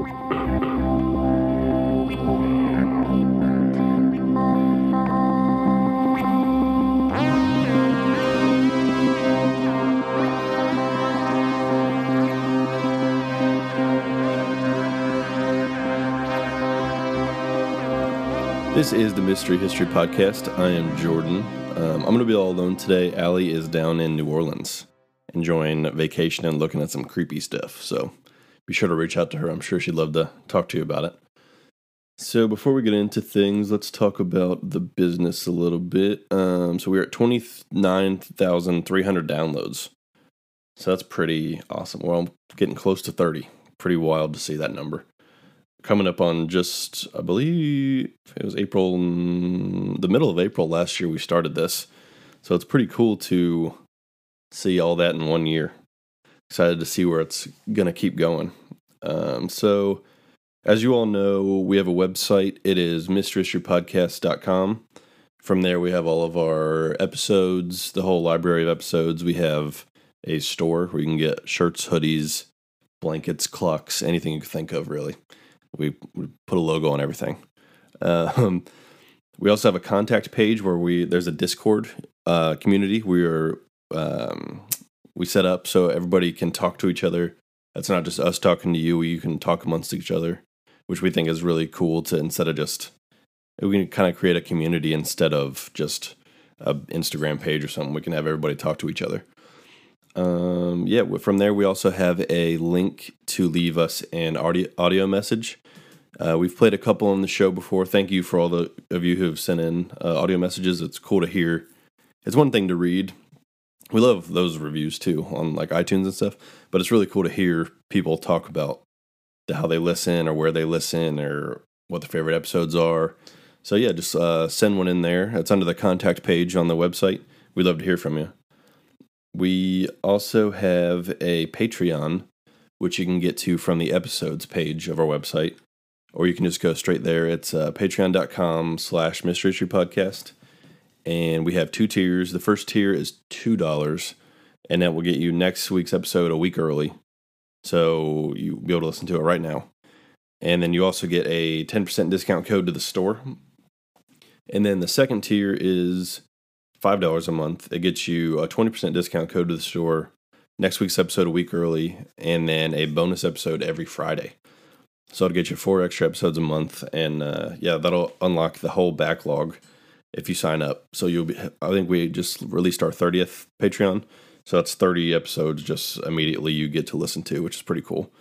This is the Mystery History Podcast. I am Jordan. Um, I'm going to be all alone today. Allie is down in New Orleans enjoying vacation and looking at some creepy stuff. So be sure to reach out to her. I'm sure she'd love to talk to you about it. So before we get into things, let's talk about the business a little bit. Um, so we're at 29,300 downloads. So that's pretty awesome. Well, I'm getting close to 30. Pretty wild to see that number coming up on just I believe it was April, the middle of April last year we started this, so it's pretty cool to see all that in one year. Excited to see where it's gonna keep going. Um, so, as you all know, we have a website. It is mysteryhistorypodcast.com. From there, we have all of our episodes, the whole library of episodes. We have a store where you can get shirts, hoodies, blankets, clocks, anything you can think of, really. We, we put a logo on everything. Um, we also have a contact page where we there's a Discord uh, community. We are um, we set up so everybody can talk to each other. That's not just us talking to you. You can talk amongst each other, which we think is really cool. To instead of just we can kind of create a community instead of just a Instagram page or something. We can have everybody talk to each other. Um, yeah, from there we also have a link to leave us an audio audio message. Uh, we've played a couple on the show before. Thank you for all the of you who have sent in uh, audio messages. It's cool to hear. It's one thing to read. We love those reviews too on like iTunes and stuff, but it's really cool to hear people talk about how they listen or where they listen or what their favorite episodes are. So yeah, just uh, send one in there. It's under the contact page on the website. We'd love to hear from you. We also have a Patreon, which you can get to from the episodes page of our website, or you can just go straight there. It's uh, patreon.com slash mystery podcast. And we have two tiers. The first tier is $2, and that will get you next week's episode a week early. So you'll be able to listen to it right now. And then you also get a 10% discount code to the store. And then the second tier is $5 a month. It gets you a 20% discount code to the store, next week's episode a week early, and then a bonus episode every Friday. So it'll get you four extra episodes a month. And uh, yeah, that'll unlock the whole backlog if you sign up. So you'll be, I think we just released our 30th Patreon. So that's 30 episodes just immediately you get to listen to, which is pretty cool.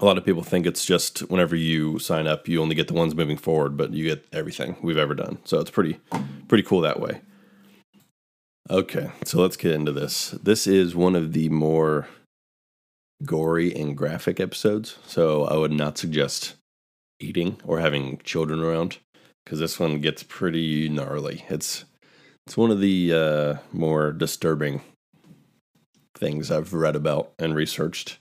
A lot of people think it's just whenever you sign up, you only get the ones moving forward, but you get everything we've ever done. So it's pretty, pretty cool that way. Okay, so let's get into this. This is one of the more gory and graphic episodes, so I would not suggest eating or having children around because this one gets pretty gnarly. It's it's one of the uh, more disturbing things I've read about and researched.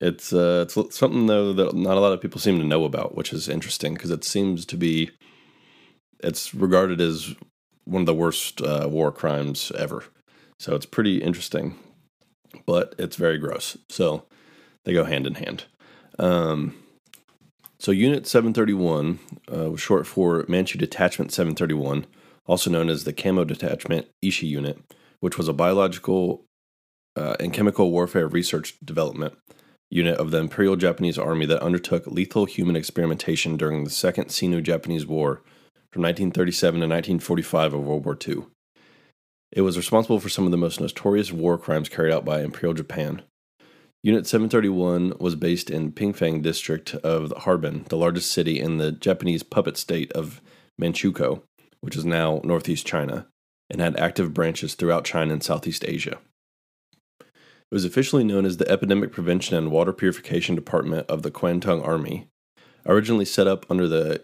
It's uh, it's something though that not a lot of people seem to know about, which is interesting because it seems to be it's regarded as one of the worst uh, war crimes ever. So it's pretty interesting, but it's very gross. So they go hand in hand. Um, so Unit 731 uh, was short for Manchu Detachment 731, also known as the Kamo Detachment Ishii Unit, which was a biological uh, and chemical warfare research development unit of the Imperial Japanese Army that undertook lethal human experimentation during the Second Sino Japanese War from 1937 to 1945 of World War II. It was responsible for some of the most notorious war crimes carried out by Imperial Japan. Unit 731 was based in Pingfang district of Harbin, the largest city in the Japanese puppet state of Manchukuo, which is now northeast China, and had active branches throughout China and Southeast Asia. It was officially known as the Epidemic Prevention and Water Purification Department of the Kwantung Army, originally set up under the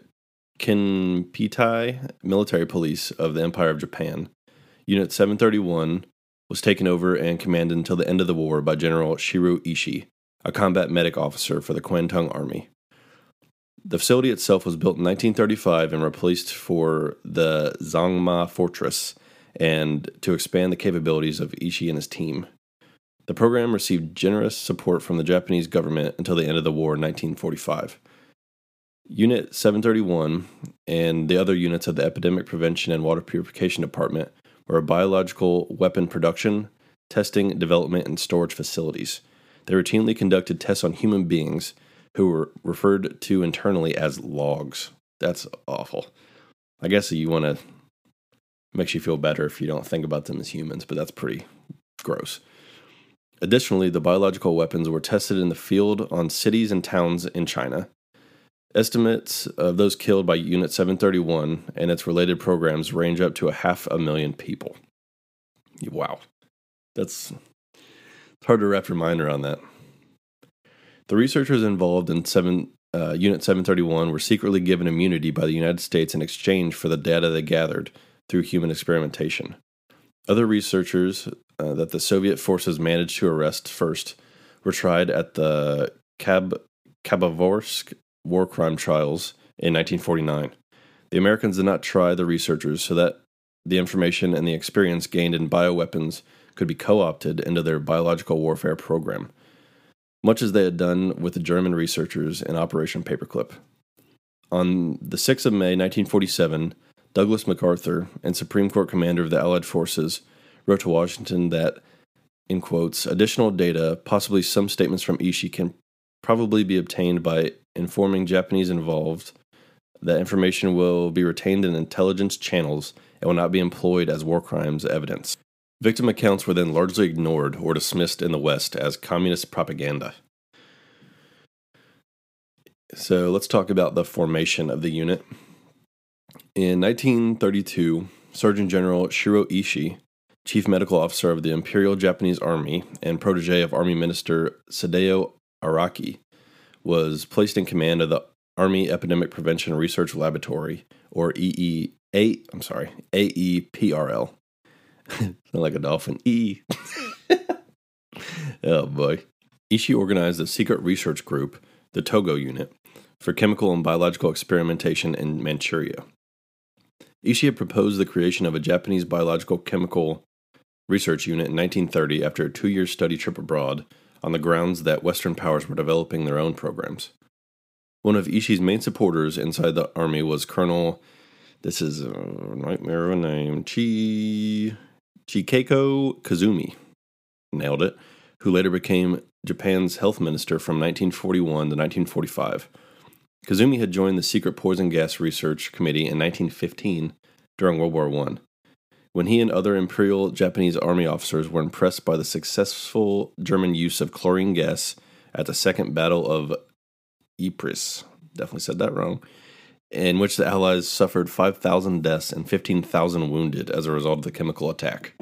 Kempeitai military police of the Empire of Japan. Unit 731 was taken over and commanded until the end of the war by General Shiro Ishii, a combat medic officer for the Kwantung Army. The facility itself was built in 1935 and replaced for the Zangma Fortress and to expand the capabilities of Ishii and his team. The program received generous support from the Japanese government until the end of the war in 1945. Unit 731 and the other units of the Epidemic Prevention and Water Purification Department were biological weapon production, testing, development, and storage facilities. They routinely conducted tests on human beings who were referred to internally as logs. That's awful. I guess you want to makes you feel better if you don't think about them as humans, but that's pretty gross. Additionally, the biological weapons were tested in the field on cities and towns in China. Estimates of those killed by Unit 731 and its related programs range up to a half a million people. Wow. That's it's hard to wrap your mind around that. The researchers involved in seven, uh, Unit 731 were secretly given immunity by the United States in exchange for the data they gathered through human experimentation. Other researchers uh, that the Soviet forces managed to arrest first were tried at the Kab- Khabarovsk war crime trials in 1949. The Americans did not try the researchers so that the information and the experience gained in bioweapons could be co opted into their biological warfare program, much as they had done with the German researchers in Operation Paperclip. On the 6th of May 1947, Douglas MacArthur and Supreme Court commander of the Allied forces wrote to Washington that, in quotes, additional data, possibly some statements from Ishii, can probably be obtained by informing Japanese involved. That information will be retained in intelligence channels and will not be employed as war crimes evidence. Victim accounts were then largely ignored or dismissed in the West as communist propaganda. So let's talk about the formation of the unit. In 1932, Surgeon General Shiro Ishii, Chief Medical Officer of the Imperial Japanese Army and protege of Army Minister Sadao Araki, was placed in command of the Army Epidemic Prevention Research Laboratory, or EE A. I'm sorry, AEPRL. Sound like a dolphin. E. oh boy. Ishii organized a secret research group, the Togo Unit, for chemical and biological experimentation in Manchuria. Ishii had proposed the creation of a Japanese biological chemical research unit in 1930 after a two year study trip abroad on the grounds that Western powers were developing their own programs. One of Ishii's main supporters inside the army was Colonel, this is a nightmare of a name, Chi, Chikako Kazumi. Nailed it. Who later became Japan's health minister from 1941 to 1945. Kazumi had joined the Secret Poison Gas Research Committee in 1915 during World War I when he and other Imperial Japanese Army officers were impressed by the successful German use of chlorine gas at the Second Battle of Ypres. Definitely said that wrong. In which the Allies suffered 5,000 deaths and 15,000 wounded as a result of the chemical attack.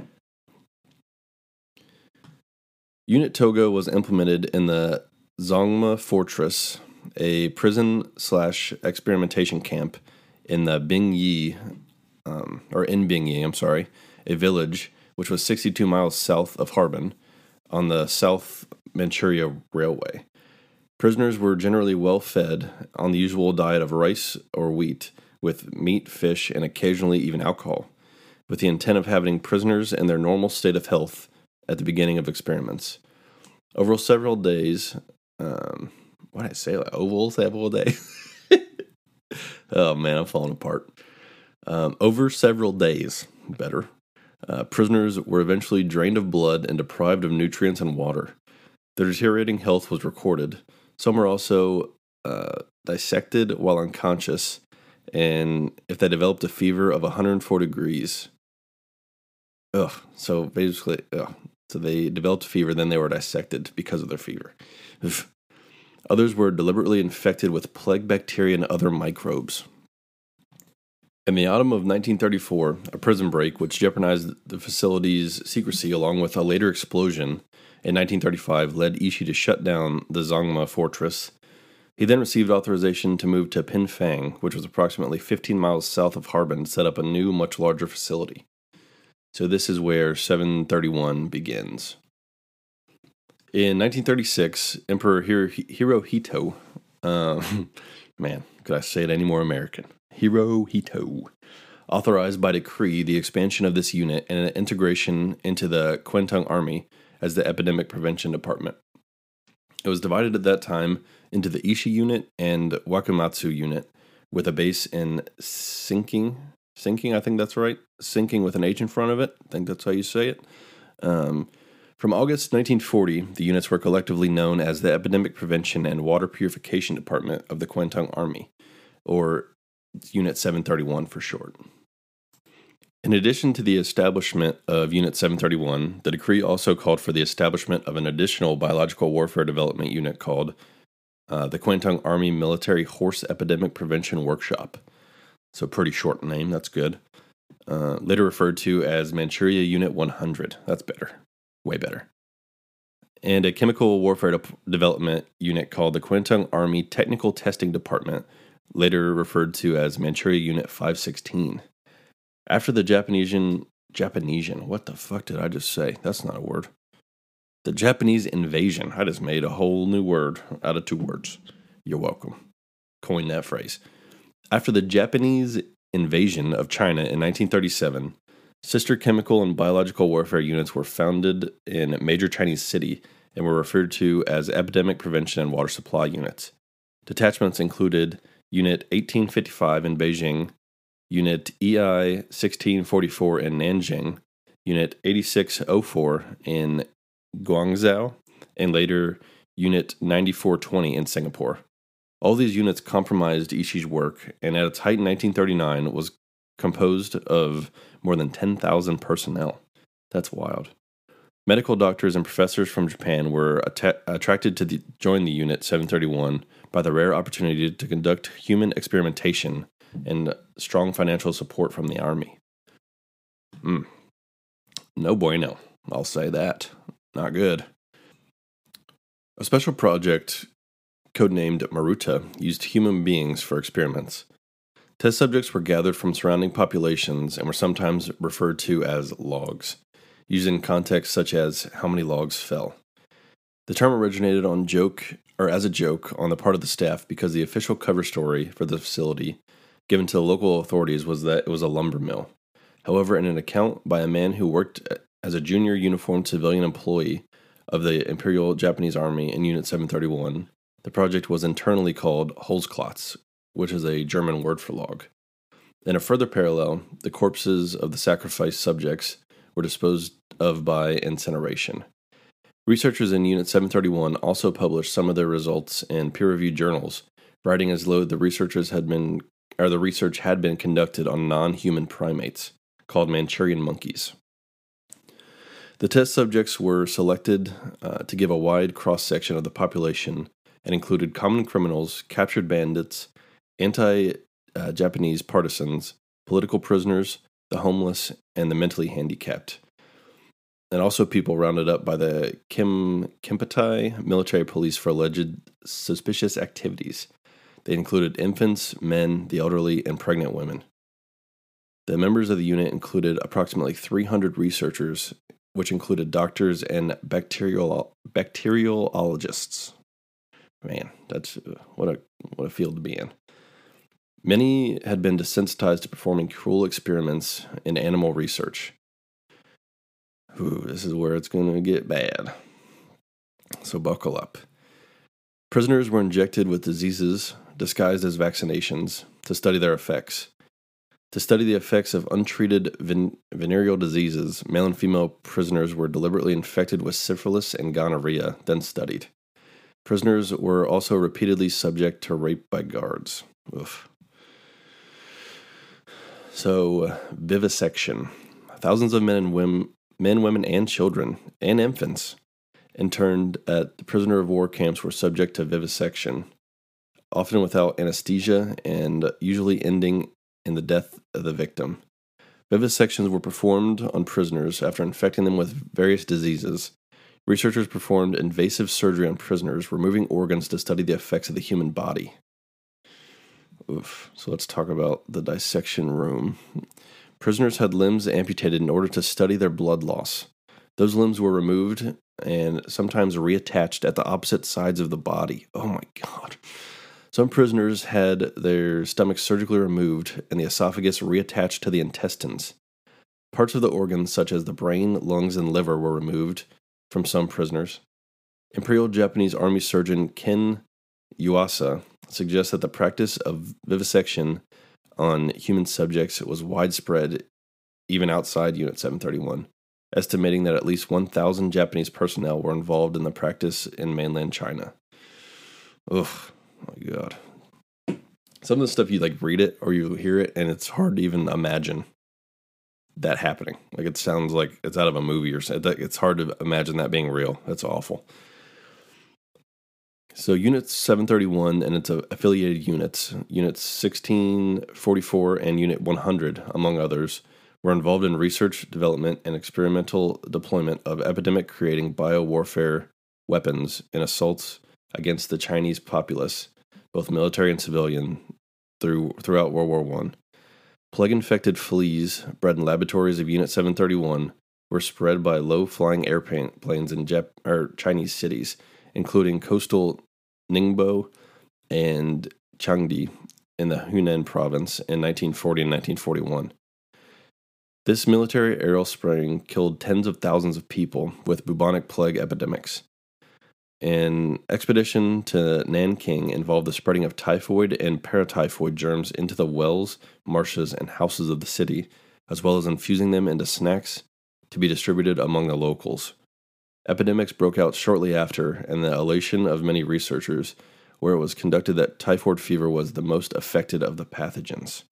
Unit Togo was implemented in the Zongma Fortress, a prison slash experimentation camp in the Bingyi um, or in Bingyi, I'm sorry, a village which was 62 miles south of Harbin on the South Manchuria Railway. Prisoners were generally well fed on the usual diet of rice or wheat, with meat, fish, and occasionally even alcohol, with the intent of having prisoners in their normal state of health at the beginning of experiments. Over several days, um, what did I say? Like ovals several days. oh man, I'm falling apart. Um, over several days, better, uh, prisoners were eventually drained of blood and deprived of nutrients and water. Their deteriorating health was recorded. Some were also uh, dissected while unconscious, and if they developed a fever of 104 degrees, ugh. So basically, ugh. So they developed a fever, then they were dissected because of their fever. Others were deliberately infected with plague bacteria and other microbes. In the autumn of 1934, a prison break, which jeopardized the facility's secrecy along with a later explosion in 1935, led Ishii to shut down the Zongma fortress. He then received authorization to move to Pingfang, which was approximately 15 miles south of Harbin, to set up a new, much larger facility. So, this is where 731 begins. In 1936, Emperor Hirohito, uh, man, could I say it any more American? Hirohito authorized by decree the expansion of this unit and an integration into the Kwantung Army as the Epidemic Prevention Department. It was divided at that time into the Ishii Unit and Wakamatsu Unit, with a base in Sinking. Sinking, I think that's right. Sinking with an H in front of it. I think that's how you say it. Um, from August 1940, the units were collectively known as the Epidemic Prevention and Water Purification Department of the Kwangtung Army, or Unit 731 for short. In addition to the establishment of Unit 731, the decree also called for the establishment of an additional biological warfare development unit called uh, the Kwangtung Army Military Horse Epidemic Prevention Workshop. So, pretty short name, that's good. Uh, later referred to as Manchuria Unit 100. That's better, way better. And a chemical warfare de- development unit called the Kwangtung Army Technical Testing Department, later referred to as Manchuria Unit 516. After the Japanese Japanesian, what the fuck did I just say? That's not a word. The Japanese invasion. I just made a whole new word out of two words. You're welcome. Coin that phrase. After the Japanese invasion of China in 1937, sister chemical and biological warfare units were founded in major Chinese city and were referred to as epidemic prevention and water supply units. Detachments included Unit 1855 in Beijing, Unit EI 1644 in Nanjing, Unit 8604 in Guangzhou, and later Unit 9420 in Singapore. All these units compromised Ishii's work, and at its height in 1939 was composed of more than 10,000 personnel. That's wild. Medical doctors and professors from Japan were att- attracted to the, join the Unit 731 by the rare opportunity to conduct human experimentation and strong financial support from the Army. Mm. No bueno, I'll say that. Not good. A special project, codenamed Maruta, used human beings for experiments. Test subjects were gathered from surrounding populations and were sometimes referred to as logs, used in contexts such as how many logs fell. The term originated on joke or as a joke on the part of the staff because the official cover story for the facility given to the local authorities was that it was a lumber mill. However, in an account by a man who worked as a junior uniformed civilian employee of the Imperial Japanese Army in Unit 731, the project was internally called Holzklotz, which is a German word for log. In a further parallel, the corpses of the sacrificed subjects were disposed of by incineration. Researchers in Unit 731 also published some of their results in peer-reviewed journals, writing as though the researchers had been or the research had been conducted on non-human primates called Manchurian monkeys. The test subjects were selected uh, to give a wide cross section of the population and included common criminals, captured bandits, anti Japanese partisans, political prisoners, the homeless, and the mentally handicapped. And also people rounded up by the Kim Kempeitai military police for alleged suspicious activities. They included infants, men, the elderly, and pregnant women. The members of the unit included approximately 300 researchers which included doctors and bacterial bacteriologists. Man, that's uh, what a what a field to be in. Many had been desensitized to performing cruel experiments in animal research. Ooh, this is where it's going to get bad. So buckle up. Prisoners were injected with diseases disguised as vaccinations to study their effects. To study the effects of untreated ven- venereal diseases, male and female prisoners were deliberately infected with syphilis and gonorrhea, then studied. Prisoners were also repeatedly subject to rape by guards. Oof. So, vivisection. Thousands of men and women, men, women, and children, and infants interned at the prisoner of war camps were subject to vivisection, often without anesthesia and usually ending in the death of the victim. Vivisections were performed on prisoners after infecting them with various diseases. Researchers performed invasive surgery on prisoners, removing organs to study the effects of the human body. Oof. So let's talk about the dissection room. Prisoners had limbs amputated in order to study their blood loss. Those limbs were removed and sometimes reattached at the opposite sides of the body. Oh my god. Some prisoners had their stomachs surgically removed and the esophagus reattached to the intestines. Parts of the organs, such as the brain, lungs, and liver, were removed, from some prisoners. Imperial Japanese Army surgeon Ken Yuasa suggests that the practice of vivisection on human subjects it was widespread even outside Unit 731, estimating that at least 1,000 Japanese personnel were involved in the practice in mainland China. Ugh, my God. Some of the stuff you like read it or you hear it, and it's hard to even imagine that happening. Like it sounds like it's out of a movie or something. It's hard to imagine that being real. That's awful. So Unit 731 and its affiliated units, Units 1644 and Unit 100, among others, were involved in research, development, and experimental deployment of epidemic creating biowarfare weapons in assaults against the Chinese populace, both military and civilian, through, throughout World War One. Plague infected fleas bred in laboratories of Unit 731 were spread by low flying airplanes in Jap- Chinese cities, including coastal Ningbo and Changde in the Hunan province in 1940 and 1941. This military aerial spraying killed tens of thousands of people with bubonic plague epidemics. An expedition to Nanking involved the spreading of typhoid and paratyphoid germs into the wells, marshes, and houses of the city, as well as infusing them into snacks to be distributed among the locals. Epidemics broke out shortly after, and the elation of many researchers, where it was conducted that typhoid fever was the most affected of the pathogens.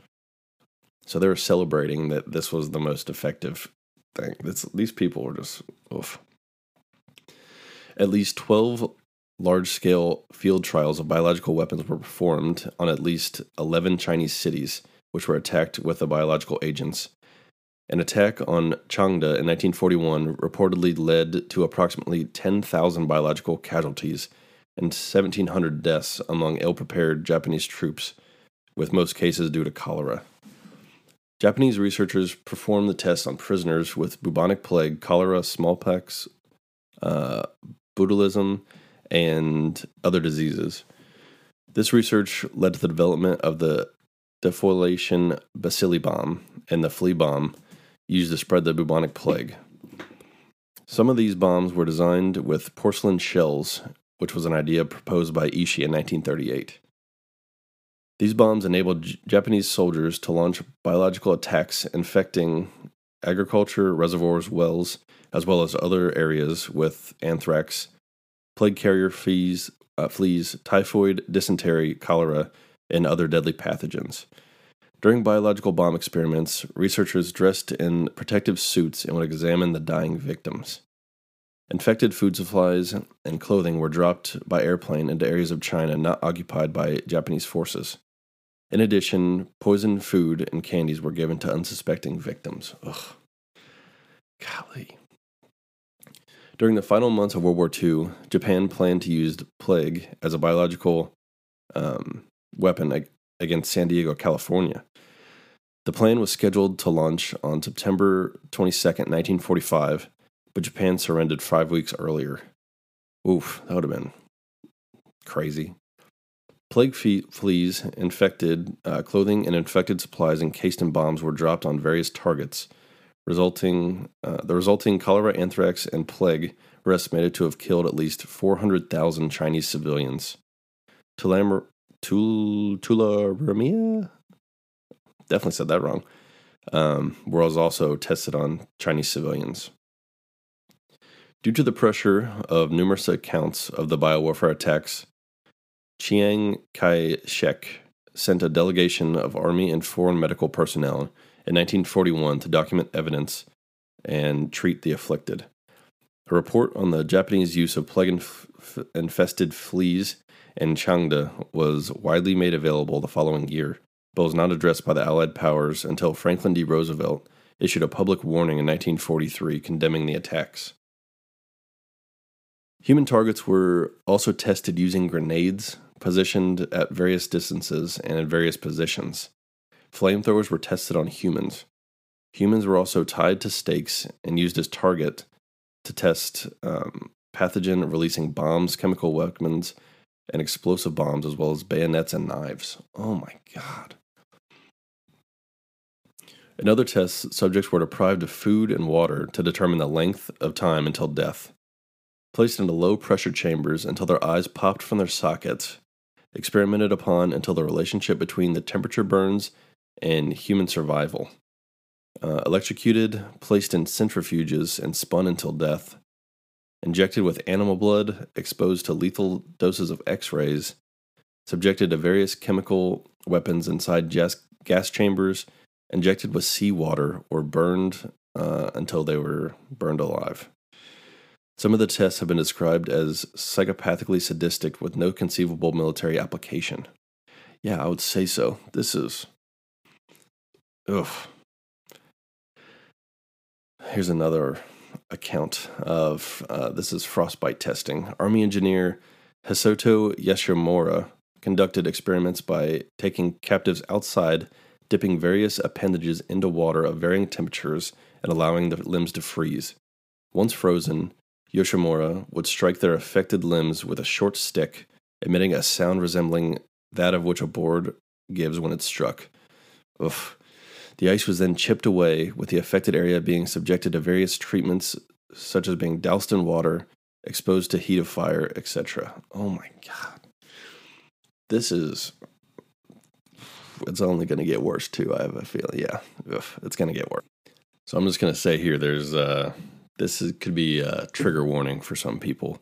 So they were celebrating that this was the most effective thing. These people were just oof. At least 12 large scale field trials of biological weapons were performed on at least 11 Chinese cities, which were attacked with the biological agents. An attack on Changde in 1941 reportedly led to approximately 10,000 biological casualties and 1,700 deaths among ill prepared Japanese troops, with most cases due to cholera. Japanese researchers performed the tests on prisoners with bubonic plague, cholera, smallpox, uh, botulism, and other diseases. This research led to the development of the defoliation bacilli bomb and the flea bomb used to spread the bubonic plague. Some of these bombs were designed with porcelain shells, which was an idea proposed by Ishii in 1938. These bombs enabled Japanese soldiers to launch biological attacks infecting agriculture, reservoirs, wells, as well as other areas with anthrax, plague carrier fleas, uh, fleas, typhoid, dysentery, cholera, and other deadly pathogens. During biological bomb experiments, researchers dressed in protective suits and would examine the dying victims. Infected food supplies and clothing were dropped by airplane into areas of China not occupied by Japanese forces. In addition, poisoned food and candies were given to unsuspecting victims. Ugh. Golly. During the final months of World War II, Japan planned to use plague as a biological um, weapon against San Diego, California. The plan was scheduled to launch on September 22, 1945, but Japan surrendered five weeks earlier. Oof, that would have been crazy. Plague fleas, infected uh, clothing, and infected supplies encased in bombs were dropped on various targets resulting uh, the resulting cholera, anthrax, and plague were estimated to have killed at least 400,000 Chinese civilians. Tulamar, Tul, tularemia? Definitely said that wrong. Um, was also tested on Chinese civilians. Due to the pressure of numerous accounts of the biowarfare attacks, Chiang Kai shek sent a delegation of army and foreign medical personnel in 1941 to document evidence and treat the afflicted. A report on the Japanese use of plague infested fleas in Changde was widely made available the following year, but was not addressed by the Allied powers until Franklin D. Roosevelt issued a public warning in 1943 condemning the attacks. Human targets were also tested using grenades positioned at various distances and in various positions. Flamethrowers were tested on humans. Humans were also tied to stakes and used as target to test um, pathogen releasing bombs, chemical weapons, and explosive bombs, as well as bayonets and knives. Oh my God. In other tests, subjects were deprived of food and water to determine the length of time until death. placed into low pressure chambers until their eyes popped from their sockets, experimented upon until the relationship between the temperature burns and human survival. Uh, electrocuted, placed in centrifuges, and spun until death. Injected with animal blood, exposed to lethal doses of x rays, subjected to various chemical weapons inside gas, gas chambers, injected with seawater, or burned uh, until they were burned alive. Some of the tests have been described as psychopathically sadistic with no conceivable military application. Yeah, I would say so. This is. Ugh. Here's another account of uh, this is frostbite testing. Army engineer Hisato Yoshimura conducted experiments by taking captives outside, dipping various appendages into water of varying temperatures, and allowing the limbs to freeze. Once frozen, Yoshimura would strike their affected limbs with a short stick, emitting a sound resembling that of which a board gives when it's struck. Oof. The ice was then chipped away, with the affected area being subjected to various treatments, such as being doused in water, exposed to heat of fire, etc. Oh my god. This is. It's only going to get worse, too, I have a feeling. Yeah, it's going to get worse. So I'm just going to say here there's. Uh, this is, could be a trigger warning for some people.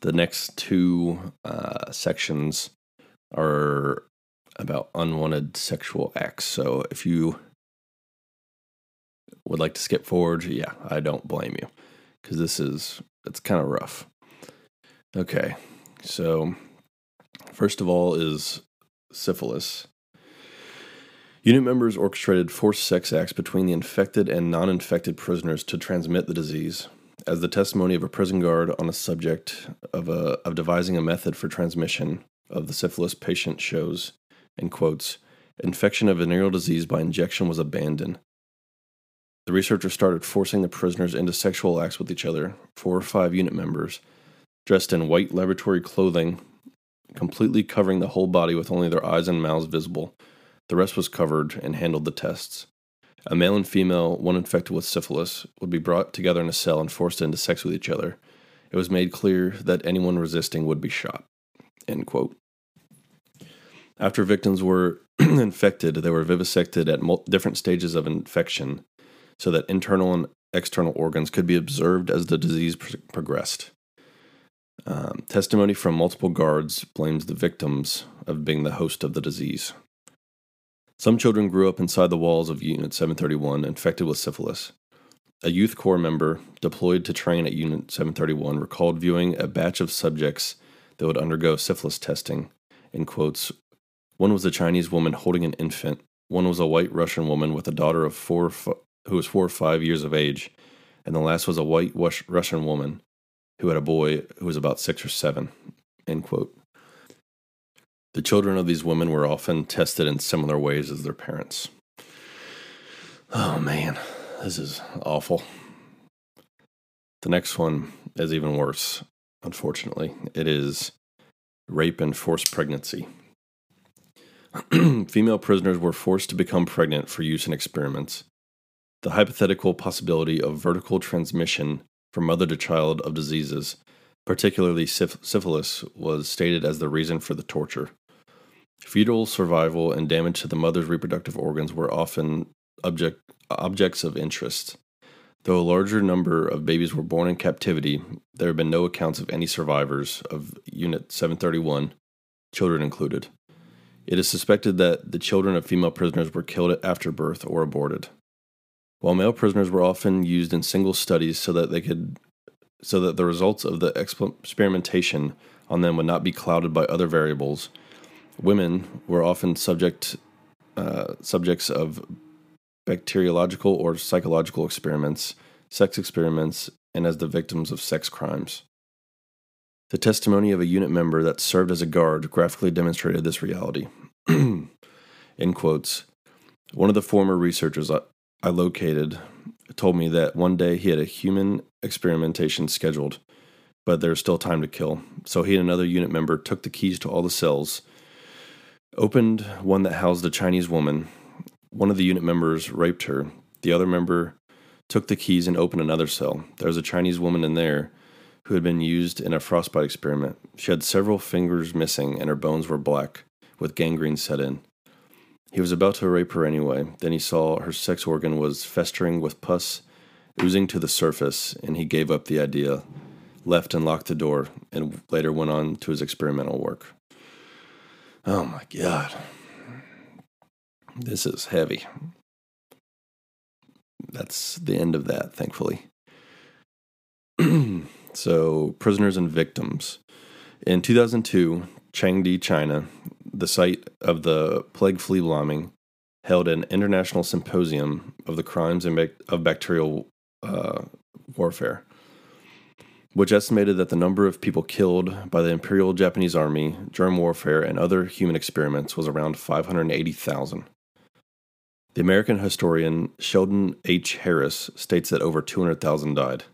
The next two uh, sections are about unwanted sexual acts. So if you would like to skip forward, yeah, I don't blame you because this is it's kind of rough. Okay, so first of all is syphilis. Unit members orchestrated forced sex acts between the infected and non infected prisoners to transmit the disease. As the testimony of a prison guard on a subject of, a, of devising a method for transmission of the syphilis patient shows, in quotes, infection of venereal disease by injection was abandoned. The researchers started forcing the prisoners into sexual acts with each other, four or five unit members, dressed in white laboratory clothing, completely covering the whole body with only their eyes and mouths visible. The rest was covered and handled the tests. A male and female, one infected with syphilis, would be brought together in a cell and forced into sex with each other. It was made clear that anyone resisting would be shot. After victims were infected, they were vivisected at different stages of infection so that internal and external organs could be observed as the disease pr- progressed. Um, testimony from multiple guards blames the victims of being the host of the disease. Some children grew up inside the walls of Unit 731 infected with syphilis. A youth corps member deployed to train at Unit 731 recalled viewing a batch of subjects that would undergo syphilis testing. In quotes, one was a Chinese woman holding an infant, one was a white Russian woman with a daughter of four who was four or five years of age, and the last was a white Russian woman who had a boy who was about six or seven. End quote. The children of these women were often tested in similar ways as their parents. Oh man, this is awful. The next one is even worse, unfortunately. It is rape and forced pregnancy. Female prisoners were forced to become pregnant for use in experiments. The hypothetical possibility of vertical transmission from mother to child of diseases, particularly syphilis, was stated as the reason for the torture. Fetal survival and damage to the mother's reproductive organs were often object, objects of interest. Though a larger number of babies were born in captivity, there have been no accounts of any survivors of Unit 731, children included. It is suspected that the children of female prisoners were killed after birth or aborted. While male prisoners were often used in single studies so that they could so that the results of the experimentation on them would not be clouded by other variables, women were often subject uh, subjects of bacteriological or psychological experiments, sex experiments, and as the victims of sex crimes. The testimony of a unit member that served as a guard graphically demonstrated this reality. In quotes, one of the former researchers I located told me that one day he had a human experimentation scheduled, but there's still time to kill. So he and another unit member took the keys to all the cells, opened one that housed a Chinese woman. One of the unit members raped her. The other member took the keys and opened another cell. There was a Chinese woman in there who had been used in a frostbite experiment. She had several fingers missing and her bones were black, with gangrene set in. He was about to rape her anyway. Then he saw her sex organ was festering with pus oozing to the surface, and he gave up the idea, left and locked the door, and later went on to his experimental work. Oh my God. This is heavy. That's the end of that, thankfully. so, prisoners and victims. In 2002, Changde, China, the site of the plague flea bombing, held an international symposium of the crimes of bacterial uh, warfare, which estimated that the number of people killed by the Imperial Japanese Army, germ warfare, and other human experiments was around 580,000. The American historian Sheldon H. Harris states that over 200,000 died.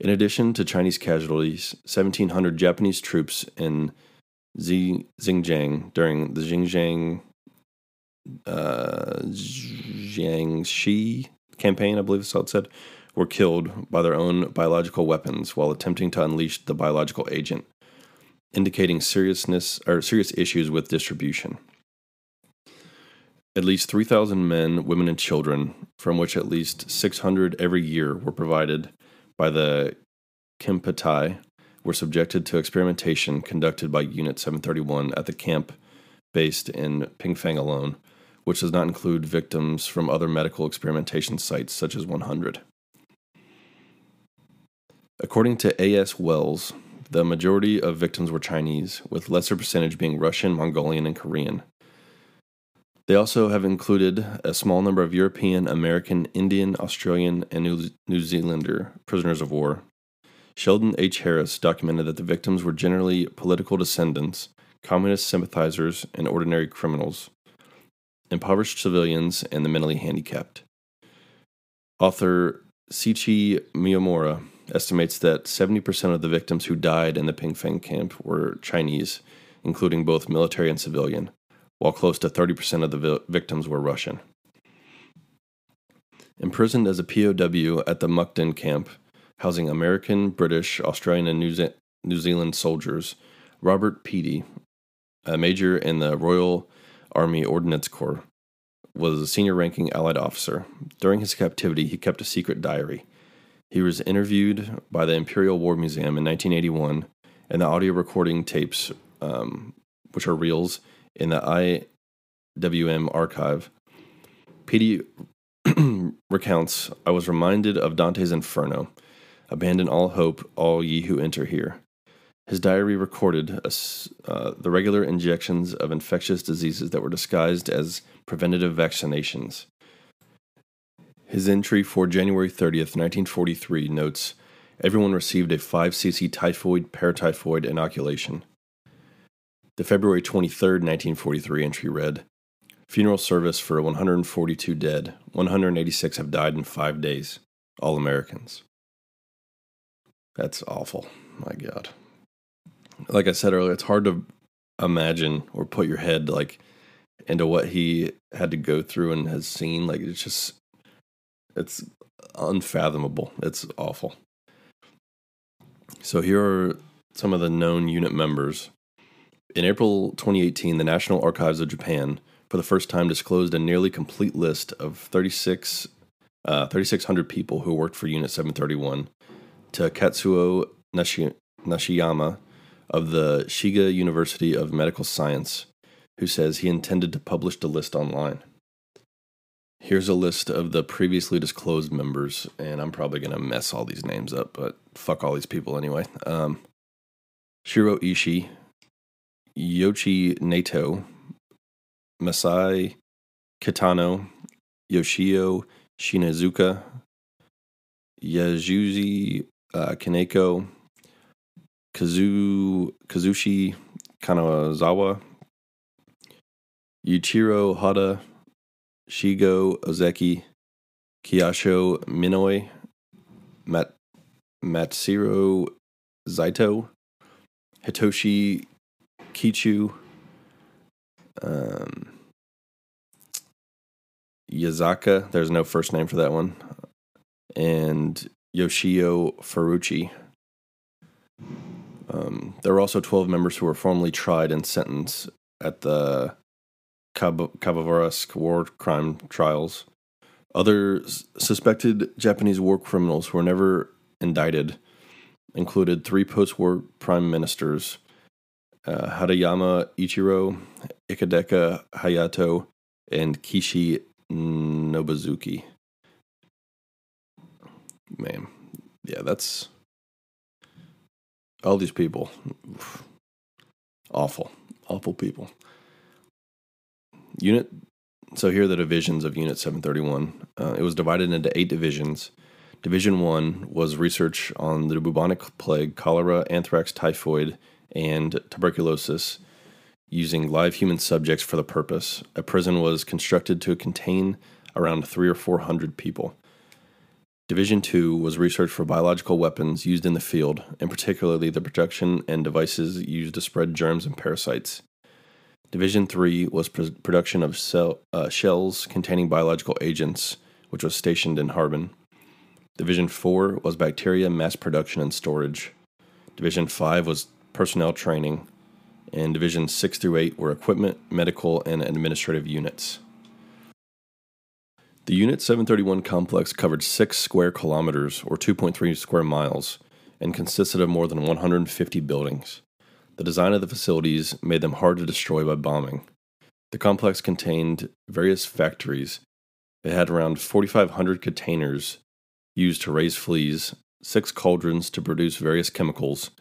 In addition to Chinese casualties, 1,700 Japanese troops in Xinjiang during the Xinjiang uh, Jiangxi campaign, I believe that's how it said, were killed by their own biological weapons while attempting to unleash the biological agent, indicating seriousness or serious issues with distribution. At least 3,000 men, women, and children, from which at least 600 every year were provided by the Kempeitai, were subjected to experimentation conducted by Unit 731 at the camp based in Pingfang alone, which does not include victims from other medical experimentation sites such as 100. According to A.S. Wells, the majority of victims were Chinese, with lesser percentage being Russian, Mongolian, and Korean. They also have included a small number of European, American, Indian, Australian, and New, Zealander prisoners of war. Sheldon H. Harris documented that the victims were generally political descendants, communist sympathizers, and ordinary criminals, impoverished civilians, and the mentally handicapped. Author Sichi Miyamura estimates that 70% of the victims who died in the Pingfang camp were Chinese, including both military and civilian, while close to 30% of the vi- victims were Russian. Imprisoned as a POW at the Mukden camp, housing American, British, Australian, and New, Ze- New Zealand soldiers, Robert Peaty, a major in the Royal Army Ordnance Corps, was a senior ranking Allied officer. During his captivity, he kept a secret diary he was interviewed by the Imperial War Museum in 1981, and the audio recording tapes, um, which are reels, in the IWM archive. Peaty recounts I was reminded of Dante's Inferno Abandon all hope, all ye who enter here. His diary recorded a, uh, the regular injections of infectious diseases that were disguised as preventative vaccinations. His entry for January 30th, 1943 notes everyone received a 5cc typhoid paratyphoid inoculation. The February 23, 1943 entry read Funeral service for 142 dead. 186 have died in five days. All Americans. That's awful. My God. Like I said earlier, it's hard to imagine or put your head like into what he had to go through and has seen. Like it's just it's unfathomable. It's awful. So here are some of the known unit members. In April 2018, the National Archives of Japan, for the first time, disclosed a nearly complete list of 36, uh, 3,600 people who worked for Unit 731 to Katsuo Nashi- Nishiyama of the Shiga University of Medical Science, who says he intended to publish the list online. Here's a list of the previously disclosed members, and I'm probably going to mess all these names up, but fuck all these people anyway. Um, Shiro Ishii, Yoichi Nato, Masai Kitano, Yoshio Shinazuka, Yasuji uh, Kaneko, Kazu, Kazushi Kanazawa, Yuichiro Hada, Shigo Ozeki, Kiyosho Minoi, Mat- Matsuro Zaito, Hitoshi Kichu, um, Yazaka, there's no first name for that one, and Yoshio Ferrucci. Um, there were also 12 members who were formally tried and sentenced at the Khabarovsk war crime trials. Other suspected Japanese war criminals who were never indicted included three post war prime ministers uh, Hadayama Ichiro, Ikedaka Hayato, and Kishi Nobuzuki. Man, yeah, that's all these people. Awful, awful people. Unit. So here are the divisions of Unit 731. Uh, it was divided into eight divisions. Division one was research on the bubonic plague, cholera, anthrax, typhoid, and tuberculosis using live human subjects for the purpose. A prison was constructed to contain around three or four hundred people. Division 2 was research for biological weapons used in the field, and particularly the production and devices used to spread germs and parasites. Division 3 was pr- production of cell, uh, shells containing biological agents, which was stationed in Harbin. Division 4 was bacteria mass production and storage. Division 5 was personnel training. And Divisions 6 through 8 were equipment, medical, and administrative units. The Unit 731 complex covered 6 square kilometers, or 2.3 square miles, and consisted of more than 150 buildings. The design of the facilities made them hard to destroy by bombing. The complex contained various factories. It had around 4,500 containers used to raise fleas, six cauldrons to produce various chemicals,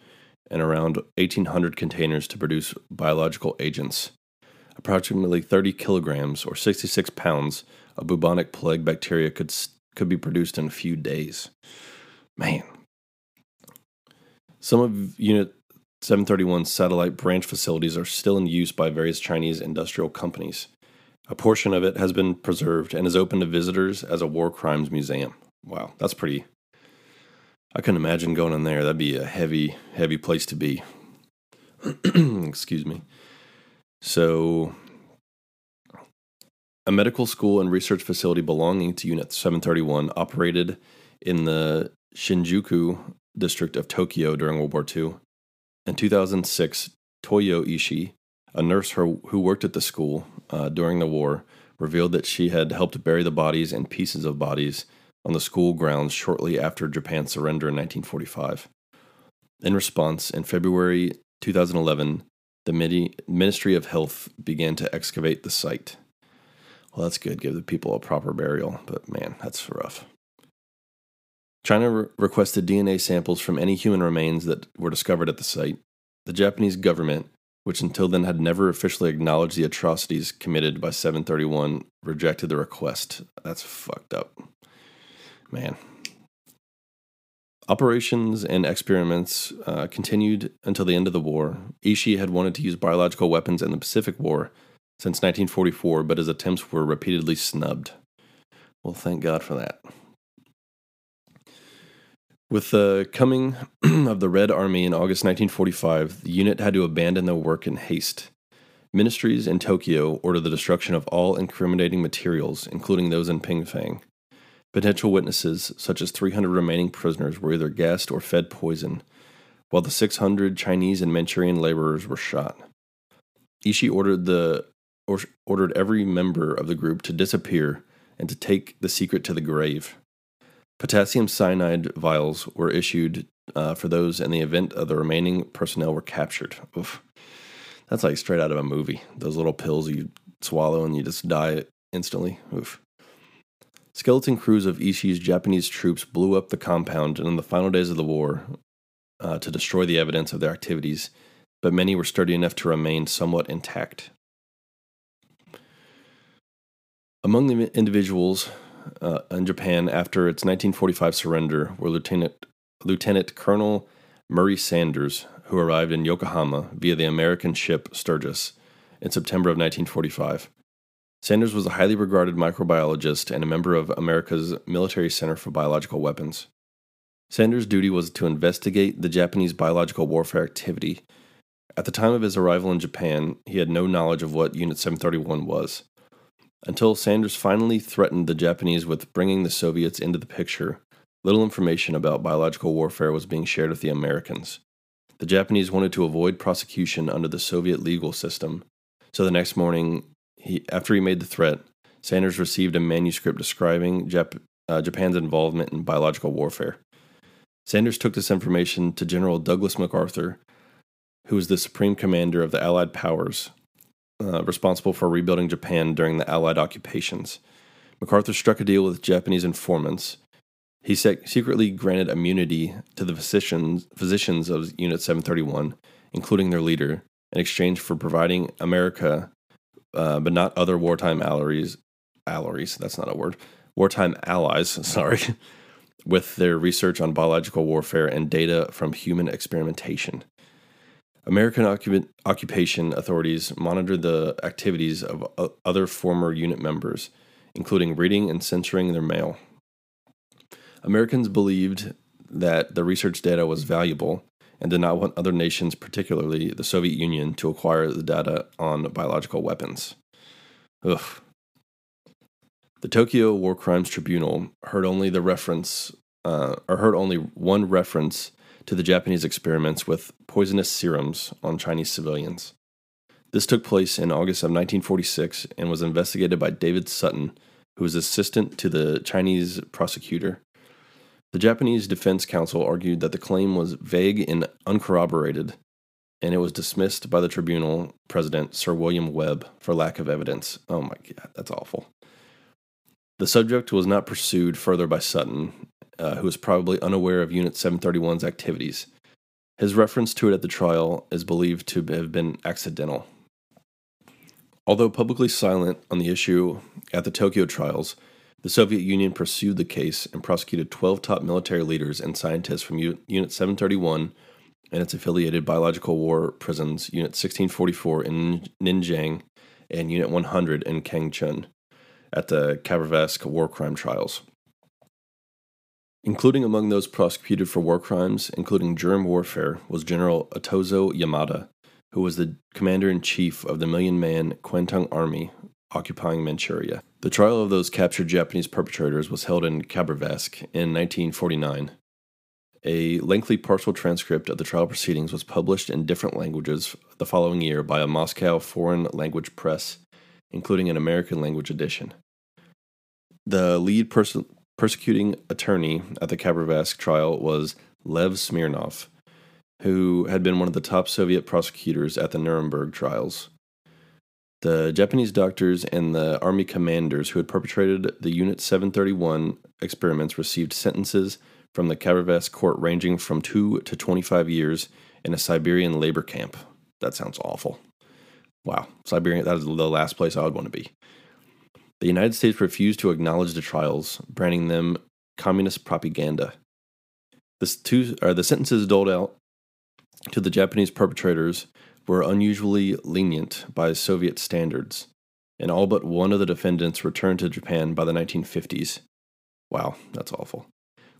and around 1,800 containers to produce biological agents. Approximately 30 kilograms, or 66 pounds, a bubonic plague bacteria could could be produced in a few days. Man. Some of Unit 731's satellite branch facilities are still in use by various Chinese industrial companies. A portion of it has been preserved and is open to visitors as a war crimes museum. Wow, that's pretty. I couldn't imagine going in there. That'd be a heavy, heavy place to be. Excuse me. So, a medical school and research facility belonging to Unit 731 operated in the Shinjuku district of Tokyo during World War II. In 2006, Toyo Ishii, a nurse who worked at the school uh, during the war, revealed that she had helped bury the bodies and pieces of bodies on the school grounds shortly after Japan's surrender in 1945. In response, in February 2011, the Ministry of Health began to excavate the site. Well, that's good. Give the people a proper burial, but man, that's rough. China re- requested DNA samples from any human remains that were discovered at the site. The Japanese government, which until then had never officially acknowledged the atrocities committed by 731, rejected the request. That's fucked up. Man. Operations and experiments uh, continued until the end of the war. Ishii had wanted to use biological weapons in the Pacific War since 1944, but his attempts were repeatedly snubbed. Well, thank God for that. With the coming of the Red Army in August 1945, the unit had to abandon their work in haste. Ministries in Tokyo ordered the destruction of all incriminating materials, including those in Pingfang. Potential witnesses, such as 300 remaining prisoners, were either gassed or fed poison, while the 600 Chinese and Manchurian laborers were shot. Ishii ordered the or ordered every member of the group to disappear and to take the secret to the grave. Potassium cyanide vials were issued uh, for those in the event of the remaining personnel were captured. Oof. That's like straight out of a movie. Those little pills you swallow and you just die instantly. Oof. Skeleton crews of Ishii's Japanese troops blew up the compound in the final days of the war uh, to destroy the evidence of their activities, but many were sturdy enough to remain somewhat intact. Among the individuals uh, in Japan after its 1945 surrender were Lieutenant, Lieutenant Colonel Murray Sanders, who arrived in Yokohama via the American ship Sturgis in September of 1945. Sanders was a highly regarded microbiologist and a member of America's Military Center for Biological Weapons. Sanders' duty was to investigate the Japanese biological warfare activity. At the time of his arrival in Japan, he had no knowledge of what Unit 731 was. Until Sanders finally threatened the Japanese with bringing the Soviets into the picture, little information about biological warfare was being shared with the Americans. The Japanese wanted to avoid prosecution under the Soviet legal system, so the next morning, he, after he made the threat, Sanders received a manuscript describing Jap- uh, Japan's involvement in biological warfare. Sanders took this information to General Douglas MacArthur, who was the supreme commander of the Allied powers, uh, responsible for rebuilding Japan during the Allied occupations. MacArthur struck a deal with Japanese informants. He sec- secretly granted immunity to the physicians, physicians of Unit 731, including their leader, in exchange for providing America, uh, but not other wartime allies, allies, that's not a word, wartime allies, sorry, with their research on biological warfare and data from human experimentation. American occup- occupation authorities monitored the activities of uh, other former unit members, including reading and censoring their mail. Americans believed that the research data was valuable and did not want other nations, particularly the Soviet Union, to acquire the data on biological weapons. Ugh. The Tokyo War Crimes Tribunal heard only the reference, uh, or heard only one reference to the Japanese experiments with poisonous serums on Chinese civilians. This took place in August of 1946 and was investigated by David Sutton, who was assistant to the Chinese prosecutor. The Japanese Defense Counsel argued that the claim was vague and uncorroborated, and it was dismissed by the tribunal president, Sir William Webb, for lack of evidence. Oh my God, that's awful. The subject was not pursued further by Sutton, uh, who was probably unaware of Unit 731's activities. His reference to it at the trial is believed to have been accidental. Although publicly silent on the issue at the Tokyo trials, the Soviet Union pursued the case and prosecuted 12 top military leaders and scientists from U- Unit 731 and its affiliated biological war prisons, Unit 1644 in Nanjing and Unit 100 in Changchun, at the Khabarovsk war crime trials. Including among those prosecuted for war crimes, including germ warfare, was General Otozo Yamada, who was the commander in chief of the million man Kwantung Army occupying Manchuria. The trial of those captured Japanese perpetrators was held in Khabarovsk in 1949. A lengthy partial transcript of the trial proceedings was published in different languages the following year by a Moscow foreign language press, including an American language edition. The lead pers- persecuting attorney at the Khabarovsk trial was Lev Smirnov, who had been one of the top Soviet prosecutors at the Nuremberg trials. The Japanese doctors and the army commanders who had perpetrated the Unit 731 experiments received sentences from the Khabarovsk court ranging from 2 to 25 years in a Siberian labor camp. That sounds awful. Wow, Siberia, that is the last place I would want to be. The United States refused to acknowledge the trials, branding them communist propaganda. The, two, or the sentences doled out to the Japanese perpetrators were unusually lenient by Soviet standards, and all but one of the defendants returned to Japan by the 1950s. Wow, that's awful.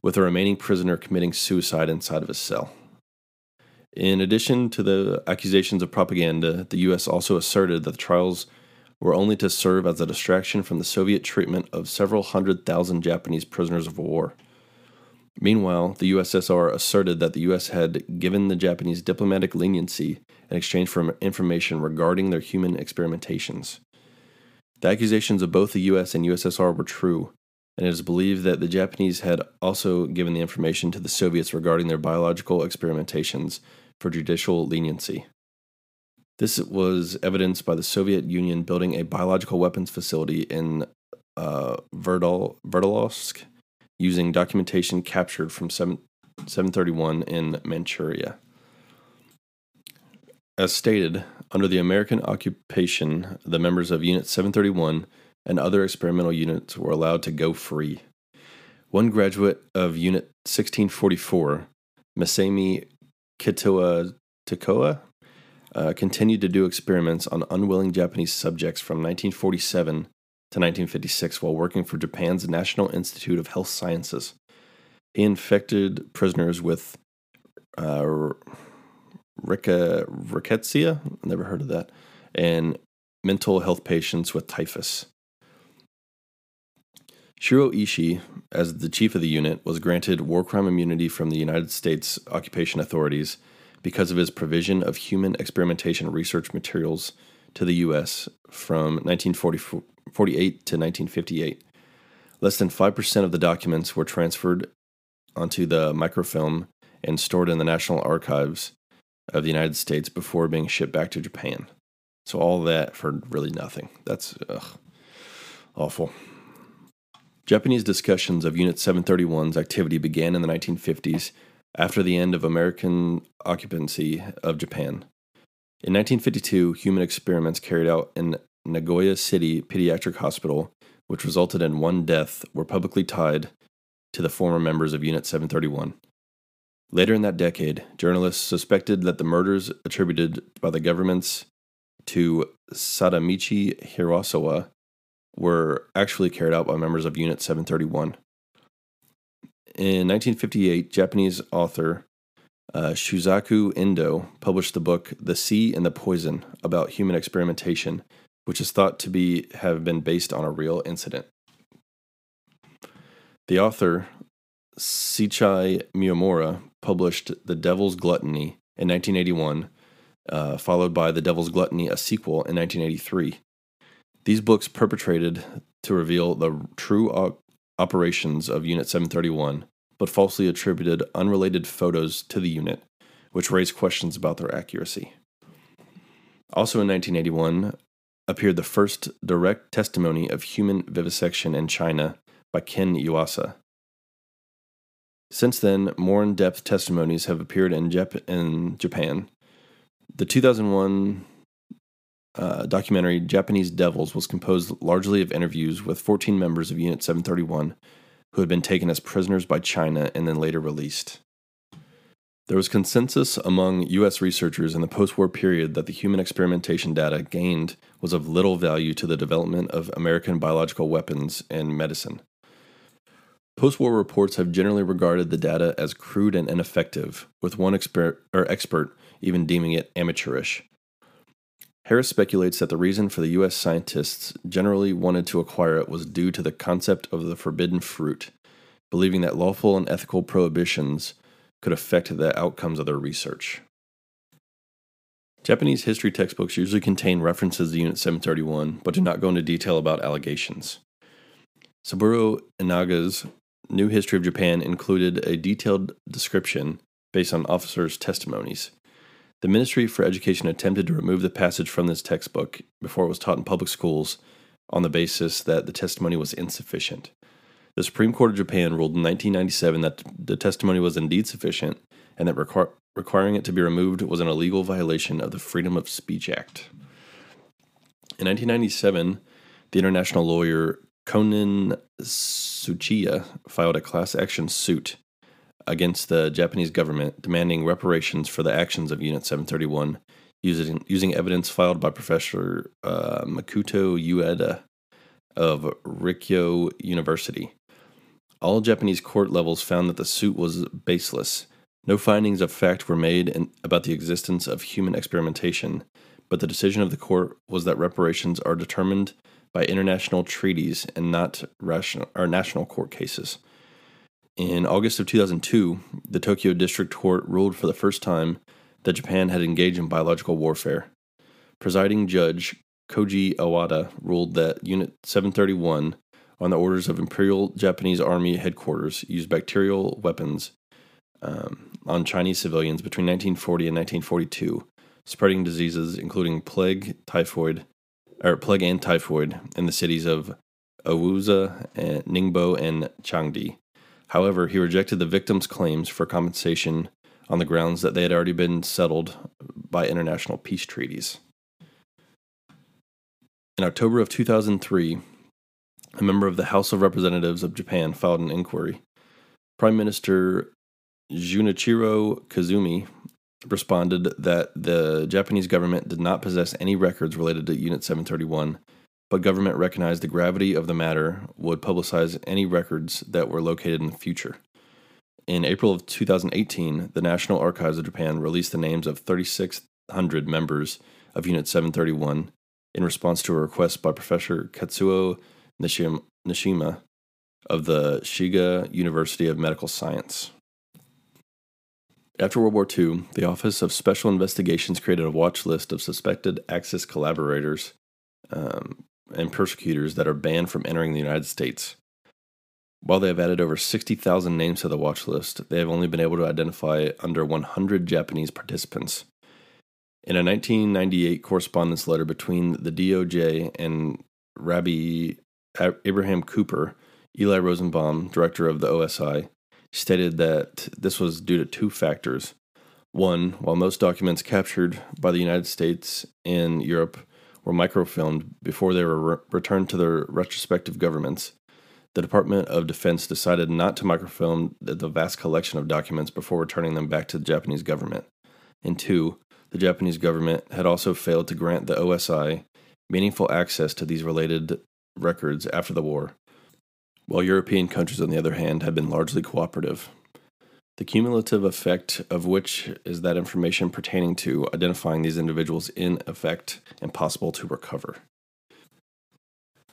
With the remaining prisoner committing suicide inside of his cell. In addition to the accusations of propaganda, the U.S. also asserted that the trials were only to serve as a distraction from the Soviet treatment of several hundred thousand Japanese prisoners of war. Meanwhile, the USSR asserted that the US had given the Japanese diplomatic leniency in exchange for information regarding their human experimentations. The accusations of both the US and USSR were true, and it is believed that the Japanese had also given the information to the Soviets regarding their biological experimentations for judicial leniency. This was evidenced by the Soviet Union building a biological weapons facility in uh, Verdal, Verdalovsk using documentation captured from 7, 731 in Manchuria. As stated, under the American occupation, the members of Unit 731 and other experimental units were allowed to go free. One graduate of Unit 1644, Masami Kitoa Takoa, uh, continued to do experiments on unwilling Japanese subjects from 1947 to 1956 while working for Japan's National Institute of Health Sciences. He infected prisoners with uh, rickettsia, never heard of that, and mental health patients with typhus. Shiro Ishii, as the chief of the unit, was granted war crime immunity from the United States occupation authorities because of his provision of human experimentation research materials to the U.S. from 1948 to 1958. Less than 5% of the documents were transferred onto the microfilm and stored in the National Archives of the United States before being shipped back to Japan. So, all that for really nothing. That's ugh, awful. Japanese discussions of Unit 731's activity began in the 1950s after the end of American occupancy of Japan. In 1952, human experiments carried out in Nagoya City Pediatric Hospital, which resulted in one death, were publicly tied to the former members of Unit 731. Later in that decade, journalists suspected that the murders attributed by the governments to Sadamichi Hirasawa were actually carried out by members of Unit 731. In 1958, Japanese author uh, Shusaku Endo published the book The Sea and the Poison about human experimentation, which is thought to be have been based on a real incident. The author, Seiichi Miyamura, published The Devil's Gluttony in 1981, uh, followed by The Devil's Gluttony, a sequel, in 1983. These books perpetrated to reveal the true operations of Unit 731, but falsely attributed unrelated photos to the unit, which raised questions about their accuracy. Also in 1981 appeared the first direct testimony of human vivisection in China by Ken Yuasa. Since then, more in depth testimonies have appeared in, Jap- in Japan. The 2001 uh, documentary Japanese Devils was composed largely of interviews with 14 members of Unit 731 who had been taken as prisoners by China and then later released. There was consensus among U.S. researchers in the post war period that the human experimentation data gained was of little value to the development of American biological weapons and medicine. Post war reports have generally regarded the data as crude and ineffective, with one exper- expert even deeming it amateurish. Harris speculates that the reason for the U.S. scientists generally wanted to acquire it was due to the concept of the forbidden fruit, believing that lawful and ethical prohibitions could affect the outcomes of their research. Japanese history textbooks usually contain references to Unit 731, but do not go into detail about allegations. Saburo Ienaga's New History of Japan included a detailed description based on officers' testimonies. The Ministry for Education attempted to remove the passage from this textbook before it was taught in public schools on the basis that the testimony was insufficient. The Supreme Court of Japan ruled in 1997 that the testimony was indeed sufficient and that requir- requiring it to be removed was an illegal violation of the Freedom of Speech Act. In 1997, the international lawyer Konin Tsuchiya filed a class action suit against the Japanese government demanding reparations for the actions of Unit 731 using, using evidence filed by Professor uh, Makoto Ueda of Rikkyo University. All Japanese court levels found that the suit was baseless. No findings of fact were made in, about the existence of human experimentation, but the decision of the court was that reparations are determined by international treaties and not rational, or national court cases. In August of 2002, the Tokyo District Court ruled for the first time that Japan had engaged in biological warfare. Presiding Judge Koji Awada ruled that Unit 731, on the orders of Imperial Japanese Army headquarters, used bacterial weapons um, on Chinese civilians between 1940 and 1942, spreading diseases including plague, typhoid, or plague and typhoid in the cities of Awuza, and Ningbo, and Changde. However, he rejected the victims' claims for compensation on the grounds that they had already been settled by international peace treaties. In October of 2003, a member of the House of Representatives of Japan filed an inquiry. Prime Minister Junichiro Koizumi responded that the Japanese government did not possess any records related to Unit 731 but government recognized the gravity of the matter would publicize any records that were located in the future. In April of 2018, the National Archives of Japan released the names of 3,600 members of Unit 731 in response to a request by Professor Katsuo Nishima of the Shiga University of Medical Science. After World War II, the Office of Special Investigations created a watch list of suspected Axis collaborators um, and persecutors that are banned from entering the United States. While they have added over 60,000 names to the watch list, they have only been able to identify under 100 Japanese participants. In a 1998 correspondence letter between the DOJ and Rabbi Abraham Cooper, Eli Rosenbaum, director of the OSI, stated that this was due to two factors. One, while most documents captured by the United States and Europe were microfilmed before they were re- returned to their respective governments, the Department of Defense decided not to microfilm the vast collection of documents before returning them back to the Japanese government. And two, the Japanese government had also failed to grant the OSI meaningful access to these related records after the war, while European countries, on the other hand, had been largely cooperative. The cumulative effect of which is that information pertaining to identifying these individuals in effect impossible to recover.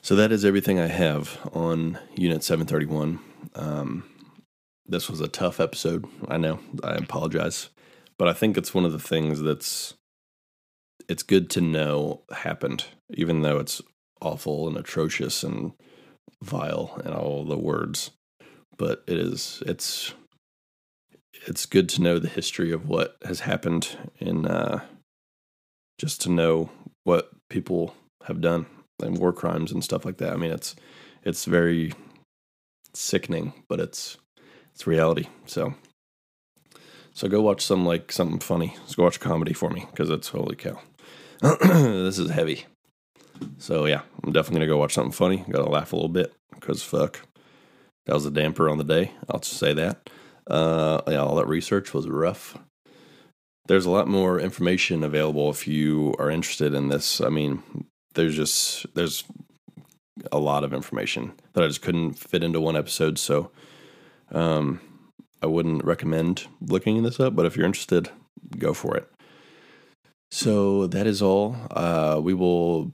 So that is everything I have on Unit 731. Um, this was a tough episode. I know. I apologize. But I think it's one of the things that's it's good to know happened, even though it's awful and atrocious and vile and all the words. But it is it's it's good to know the history of what has happened in uh, just to know what people have done and war crimes and stuff like that. I mean, it's it's very sickening, but it's it's reality. So so go watch some like something funny. Let's go watch comedy for me because it's holy cow. this is heavy. So yeah, I'm definitely gonna go watch something funny. Gotta laugh a little bit because fuck, that was a damper on the day. I'll just say that. Uh, yeah, all that research was rough. There's a lot more information available if you are interested in this. I mean, there's just there's a lot of information that I just couldn't fit into one episode. So, um, I wouldn't recommend looking this up. But if you're interested, go for it. So that is all. Uh, we will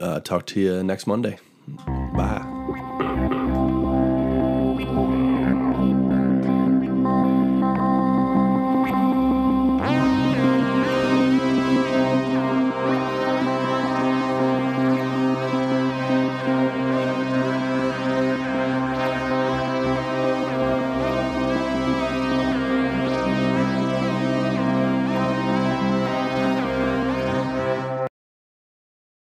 uh, talk to you next Monday. Bye.